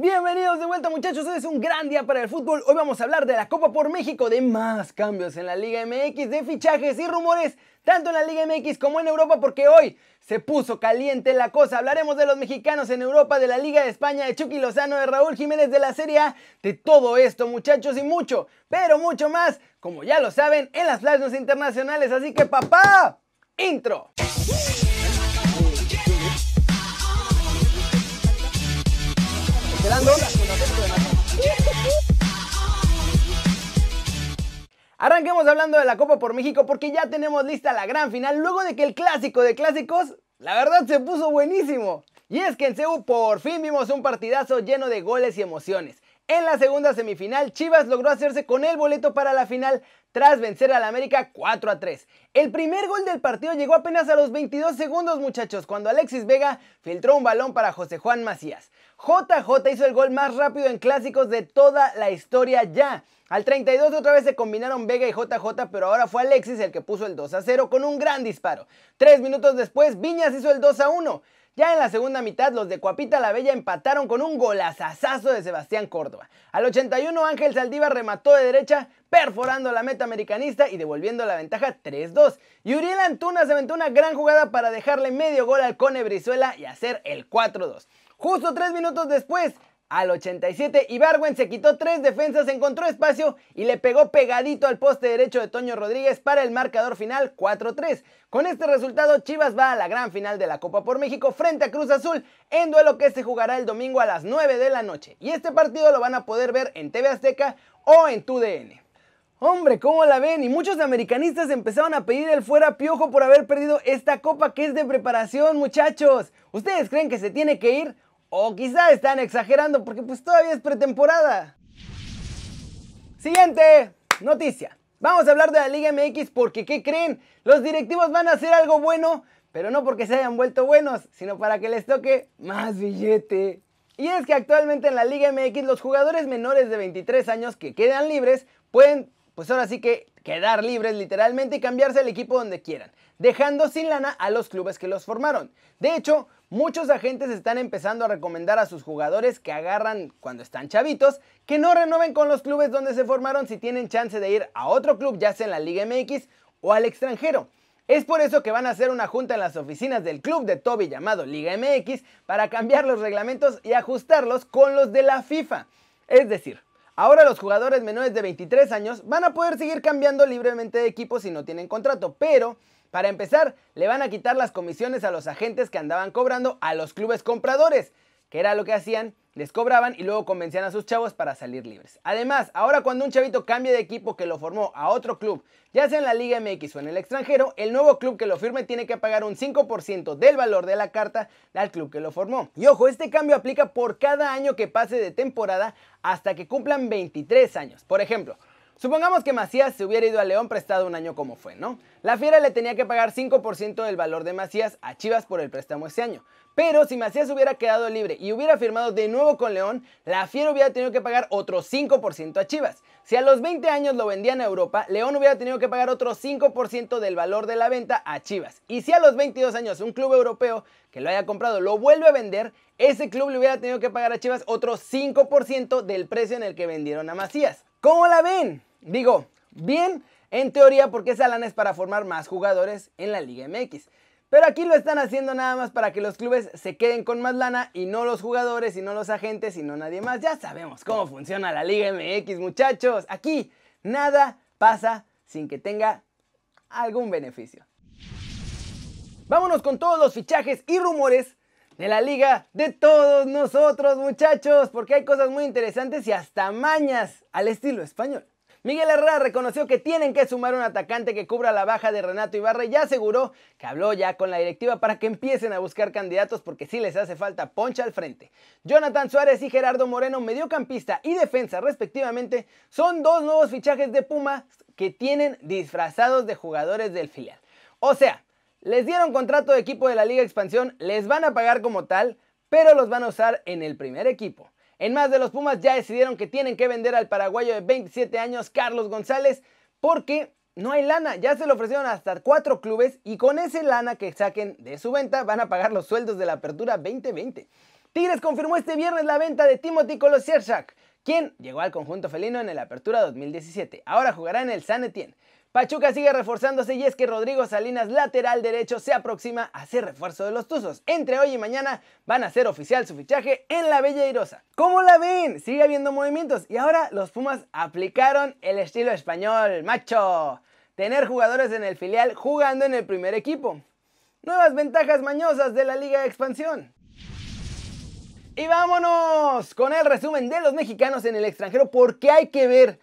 Bienvenidos de vuelta muchachos, hoy es un gran día para el fútbol. Hoy vamos a hablar de la Copa por México, de más cambios en la Liga MX, de fichajes y rumores, tanto en la Liga MX como en Europa, porque hoy se puso caliente la cosa. Hablaremos de los mexicanos en Europa, de la Liga de España, de Chucky Lozano, de Raúl Jiménez, de la Serie A, de todo esto muchachos y mucho, pero mucho más, como ya lo saben, en las flashes internacionales. Así que papá, intro. Arranquemos hablando de la Copa por México porque ya tenemos lista la gran final luego de que el clásico de clásicos, la verdad se puso buenísimo. Y es que en CEU por fin vimos un partidazo lleno de goles y emociones. En la segunda semifinal, Chivas logró hacerse con el boleto para la final tras vencer al América 4 a 3. El primer gol del partido llegó apenas a los 22 segundos, muchachos, cuando Alexis Vega filtró un balón para José Juan Macías. JJ hizo el gol más rápido en clásicos de toda la historia ya. Al 32 otra vez se combinaron Vega y JJ, pero ahora fue Alexis el que puso el 2 a 0 con un gran disparo. Tres minutos después, Viñas hizo el 2 a 1. Ya en la segunda mitad, los de Cuapita la Bella empataron con un golazazazo de Sebastián Córdoba. Al 81, Ángel Saldívar remató de derecha, perforando la meta americanista y devolviendo la ventaja 3-2. Y Uriel Antuna se aventó una gran jugada para dejarle medio gol al Cone Brizuela y hacer el 4-2. Justo tres minutos después, al 87, Ibarwen se quitó tres defensas, encontró espacio y le pegó pegadito al poste derecho de Toño Rodríguez para el marcador final 4-3. Con este resultado, Chivas va a la gran final de la Copa por México frente a Cruz Azul en duelo que se jugará el domingo a las 9 de la noche. Y este partido lo van a poder ver en TV Azteca o en TUDN. Hombre, ¿cómo la ven? Y muchos americanistas empezaron a pedir el fuera piojo por haber perdido esta copa que es de preparación, muchachos. ¿Ustedes creen que se tiene que ir? O quizá están exagerando porque pues todavía es pretemporada. Siguiente noticia. Vamos a hablar de la Liga MX porque ¿qué creen? Los directivos van a hacer algo bueno, pero no porque se hayan vuelto buenos, sino para que les toque más billete. Y es que actualmente en la Liga MX los jugadores menores de 23 años que quedan libres pueden, pues ahora sí que quedar libres literalmente y cambiarse al equipo donde quieran, dejando sin lana a los clubes que los formaron. De hecho, Muchos agentes están empezando a recomendar a sus jugadores que agarran cuando están chavitos, que no renueven con los clubes donde se formaron si tienen chance de ir a otro club, ya sea en la Liga MX o al extranjero. Es por eso que van a hacer una junta en las oficinas del club de Toby llamado Liga MX para cambiar los reglamentos y ajustarlos con los de la FIFA. Es decir, ahora los jugadores menores de 23 años van a poder seguir cambiando libremente de equipo si no tienen contrato, pero para empezar, le van a quitar las comisiones a los agentes que andaban cobrando a los clubes compradores, que era lo que hacían, les cobraban y luego convencían a sus chavos para salir libres. Además, ahora cuando un chavito cambie de equipo que lo formó a otro club, ya sea en la Liga MX o en el extranjero, el nuevo club que lo firme tiene que pagar un 5% del valor de la carta al club que lo formó. Y ojo, este cambio aplica por cada año que pase de temporada hasta que cumplan 23 años. Por ejemplo, Supongamos que Macías se hubiera ido a León prestado un año como fue, ¿no? La Fiera le tenía que pagar 5% del valor de Macías a Chivas por el préstamo ese año. Pero si Macías hubiera quedado libre y hubiera firmado de nuevo con León, la Fiera hubiera tenido que pagar otro 5% a Chivas. Si a los 20 años lo vendían a Europa, León hubiera tenido que pagar otro 5% del valor de la venta a Chivas. Y si a los 22 años un club europeo que lo haya comprado lo vuelve a vender, ese club le hubiera tenido que pagar a Chivas otro 5% del precio en el que vendieron a Macías. ¿Cómo la ven? Digo, bien, en teoría porque esa lana es para formar más jugadores en la Liga MX. Pero aquí lo están haciendo nada más para que los clubes se queden con más lana y no los jugadores y no los agentes y no nadie más. Ya sabemos cómo funciona la Liga MX, muchachos. Aquí nada pasa sin que tenga algún beneficio. Vámonos con todos los fichajes y rumores de la liga de todos nosotros, muchachos, porque hay cosas muy interesantes y hasta mañas al estilo español. Miguel Herrera reconoció que tienen que sumar un atacante que cubra la baja de Renato Ibarra y aseguró que habló ya con la directiva para que empiecen a buscar candidatos porque sí les hace falta poncha al frente. Jonathan Suárez y Gerardo Moreno, mediocampista y defensa respectivamente, son dos nuevos fichajes de Puma que tienen disfrazados de jugadores del filial. O sea, les dieron contrato de equipo de la Liga Expansión, les van a pagar como tal, pero los van a usar en el primer equipo. En más de los Pumas ya decidieron que tienen que vender al paraguayo de 27 años Carlos González porque no hay lana. Ya se le ofrecieron hasta cuatro clubes y con ese lana que saquen de su venta van a pagar los sueldos de la apertura 2020. Tigres confirmó este viernes la venta de Timothy Kolosierczak, quien llegó al conjunto felino en el Apertura 2017. Ahora jugará en el San Etienne. Pachuca sigue reforzándose y es que Rodrigo Salinas, lateral derecho, se aproxima a ser refuerzo de los Tuzos. Entre hoy y mañana van a ser oficial su fichaje en la Bella Irosa. ¿Cómo la ven? Sigue habiendo movimientos y ahora los Pumas aplicaron el estilo español, macho. Tener jugadores en el filial jugando en el primer equipo. Nuevas ventajas mañosas de la Liga de Expansión. Y vámonos con el resumen de los mexicanos en el extranjero porque hay que ver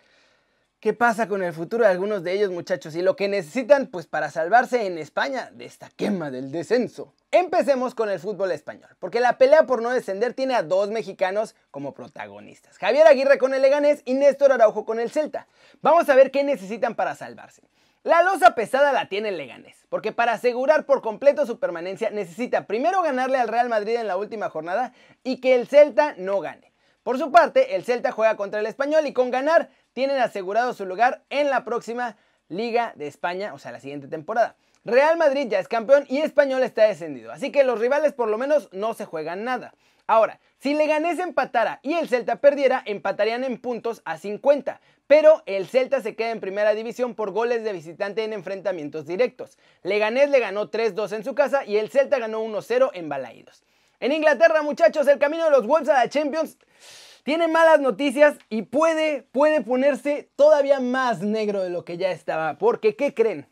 qué pasa con el futuro de algunos de ellos muchachos y lo que necesitan pues para salvarse en España de esta quema del descenso. Empecemos con el fútbol español, porque la pelea por no descender tiene a dos mexicanos como protagonistas. Javier Aguirre con el Leganés y Néstor Araujo con el Celta. Vamos a ver qué necesitan para salvarse. La losa pesada la tiene el Leganés, porque para asegurar por completo su permanencia necesita primero ganarle al Real Madrid en la última jornada y que el Celta no gane. Por su parte, el Celta juega contra el Español y con ganar tienen asegurado su lugar en la próxima Liga de España, o sea, la siguiente temporada. Real Madrid ya es campeón y Español está descendido, así que los rivales por lo menos no se juegan nada. Ahora, si Leganés empatara y el Celta perdiera, empatarían en puntos a 50, pero el Celta se queda en primera división por goles de visitante en enfrentamientos directos. Leganés le ganó 3-2 en su casa y el Celta ganó 1-0 en Balaídos. En Inglaterra, muchachos, el camino de los Wolves a la Champions tiene malas noticias y puede, puede ponerse todavía más negro de lo que ya estaba. Porque, ¿qué creen?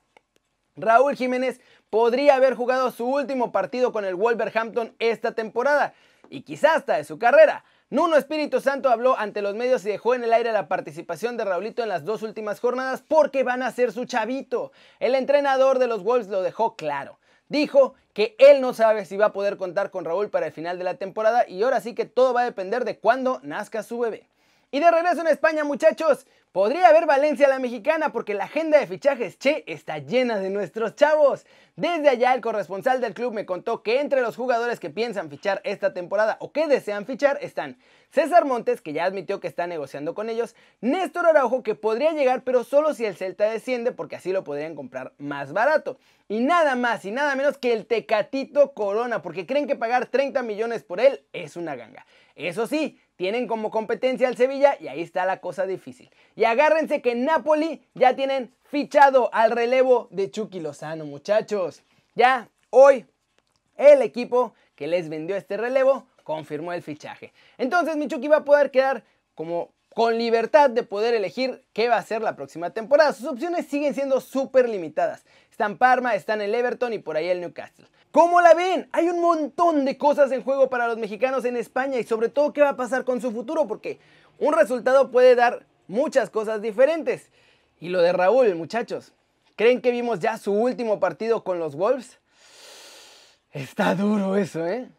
Raúl Jiménez podría haber jugado su último partido con el Wolverhampton esta temporada y quizás hasta de su carrera. Nuno Espíritu Santo habló ante los medios y dejó en el aire la participación de Raulito en las dos últimas jornadas porque van a ser su chavito. El entrenador de los Wolves lo dejó claro dijo que él no sabe si va a poder contar con Raúl para el final de la temporada y ahora sí que todo va a depender de cuándo nazca su bebé. Y de regreso en España, muchachos, podría haber Valencia la mexicana porque la agenda de fichajes Che está llena de nuestros chavos. Desde allá el corresponsal del club me contó que entre los jugadores que piensan fichar esta temporada o que desean fichar están César Montes, que ya admitió que está negociando con ellos, Néstor Araujo, que podría llegar pero solo si el Celta desciende porque así lo podrían comprar más barato. Y nada más y nada menos que el Tecatito Corona, porque creen que pagar 30 millones por él es una ganga. Eso sí, tienen como competencia al Sevilla y ahí está la cosa difícil. Y agárrense que Napoli ya tienen fichado al relevo de Chucky Lozano, muchachos. Ya hoy el equipo que les vendió este relevo confirmó el fichaje. Entonces mi Chucky va a poder quedar como con libertad de poder elegir qué va a ser la próxima temporada. Sus opciones siguen siendo súper limitadas. Están Parma, están el Everton y por ahí el Newcastle. ¿Cómo la ven? Hay un montón de cosas en juego para los mexicanos en España y sobre todo qué va a pasar con su futuro porque un resultado puede dar muchas cosas diferentes. Y lo de Raúl, muchachos, ¿creen que vimos ya su último partido con los Wolves? Está duro eso, ¿eh?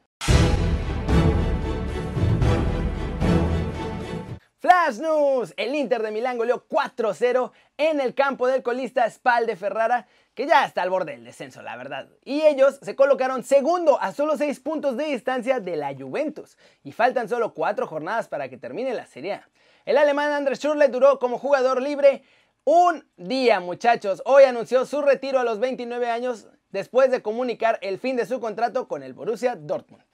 Flash News, el Inter de Milán goleó 4-0 en el campo del colista Spal de Ferrara, que ya está al borde del descenso, la verdad. Y ellos se colocaron segundo a solo 6 puntos de distancia de la Juventus. Y faltan solo 4 jornadas para que termine la Serie. El alemán Andrés Schürrle duró como jugador libre un día, muchachos. Hoy anunció su retiro a los 29 años después de comunicar el fin de su contrato con el Borussia Dortmund.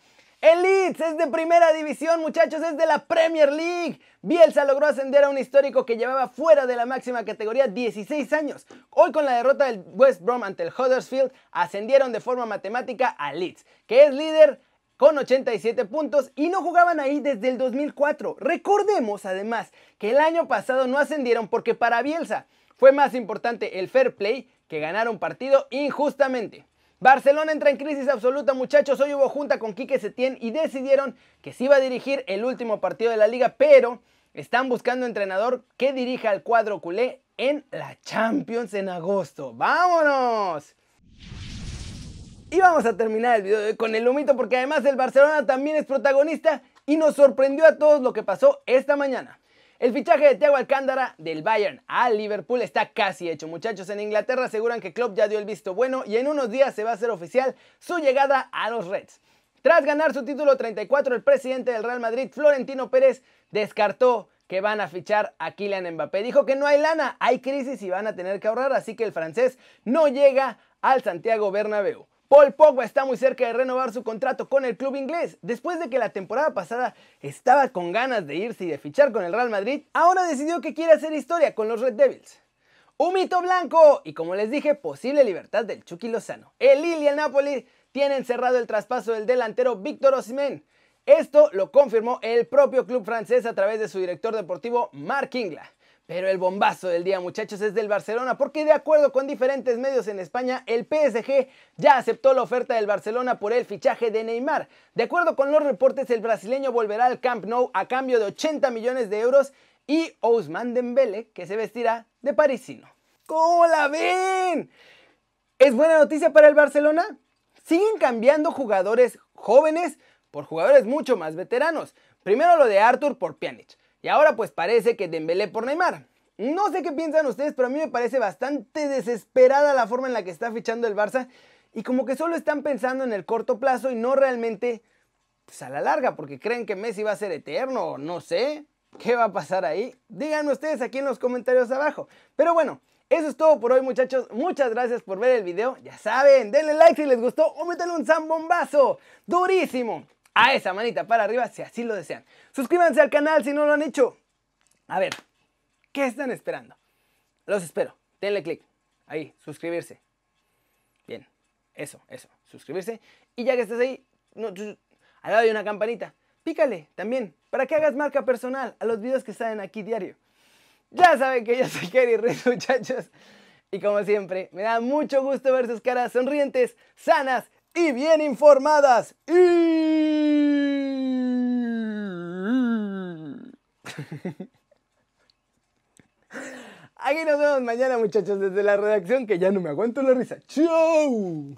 El Leeds es de primera división, muchachos, es de la Premier League. Bielsa logró ascender a un histórico que llevaba fuera de la máxima categoría 16 años. Hoy con la derrota del West Brom ante el Huddersfield, ascendieron de forma matemática a Leeds, que es líder con 87 puntos y no jugaban ahí desde el 2004. Recordemos además que el año pasado no ascendieron porque para Bielsa fue más importante el fair play que ganar un partido injustamente. Barcelona entra en crisis absoluta, muchachos. Hoy hubo junta con Quique Setién y decidieron que se iba a dirigir el último partido de la liga, pero están buscando entrenador que dirija al cuadro culé en la Champions en agosto. ¡Vámonos! Y vamos a terminar el video con el humito porque además el Barcelona también es protagonista y nos sorprendió a todos lo que pasó esta mañana. El fichaje de Thiago Alcántara del Bayern al Liverpool está casi hecho. Muchachos, en Inglaterra aseguran que Klopp ya dio el visto bueno y en unos días se va a hacer oficial su llegada a los Reds. Tras ganar su título 34, el presidente del Real Madrid, Florentino Pérez, descartó que van a fichar a Kylian Mbappé. Dijo que no hay lana, hay crisis y van a tener que ahorrar, así que el francés no llega al Santiago Bernabéu. Paul Pogba está muy cerca de renovar su contrato con el club inglés. Después de que la temporada pasada estaba con ganas de irse y de fichar con el Real Madrid, ahora decidió que quiere hacer historia con los Red Devils. Un mito blanco y como les dije, posible libertad del Chucky Lozano. El Lille y el Napoli tienen cerrado el traspaso del delantero Víctor Osimhen. Esto lo confirmó el propio club francés a través de su director deportivo Mark Ingla. Pero el bombazo del día, muchachos, es del Barcelona, porque de acuerdo con diferentes medios en España, el PSG ya aceptó la oferta del Barcelona por el fichaje de Neymar. De acuerdo con los reportes, el brasileño volverá al Camp Nou a cambio de 80 millones de euros y Ousmane Dembele, que se vestirá de parisino. ¿Cómo la ven? ¿Es buena noticia para el Barcelona? Siguen cambiando jugadores jóvenes por jugadores mucho más veteranos. Primero lo de Arthur por Pjanic. Y ahora pues parece que Dembélé por Neymar. No sé qué piensan ustedes, pero a mí me parece bastante desesperada la forma en la que está fichando el Barça y como que solo están pensando en el corto plazo y no realmente pues, a la larga, porque creen que Messi va a ser eterno, no sé. ¿Qué va a pasar ahí? Díganme ustedes aquí en los comentarios abajo. Pero bueno, eso es todo por hoy muchachos. Muchas gracias por ver el video. Ya saben, denle like si les gustó o métanle un zambombazo durísimo a esa manita para arriba si así lo desean. Suscríbanse al canal si no lo han hecho. A ver, ¿qué están esperando? Los espero. Denle click. Ahí, suscribirse. Bien, eso, eso, suscribirse. Y ya que estás ahí, no, al lado hay una campanita. Pícale también para que hagas marca personal a los videos que salen aquí diario. Ya saben que yo soy Kerry Riz, muchachos. Y como siempre, me da mucho gusto ver sus caras sonrientes, sanas y bien informadas. Aquí nos vemos mañana muchachos desde la redacción que ya no me aguanto la risa. ¡Chao!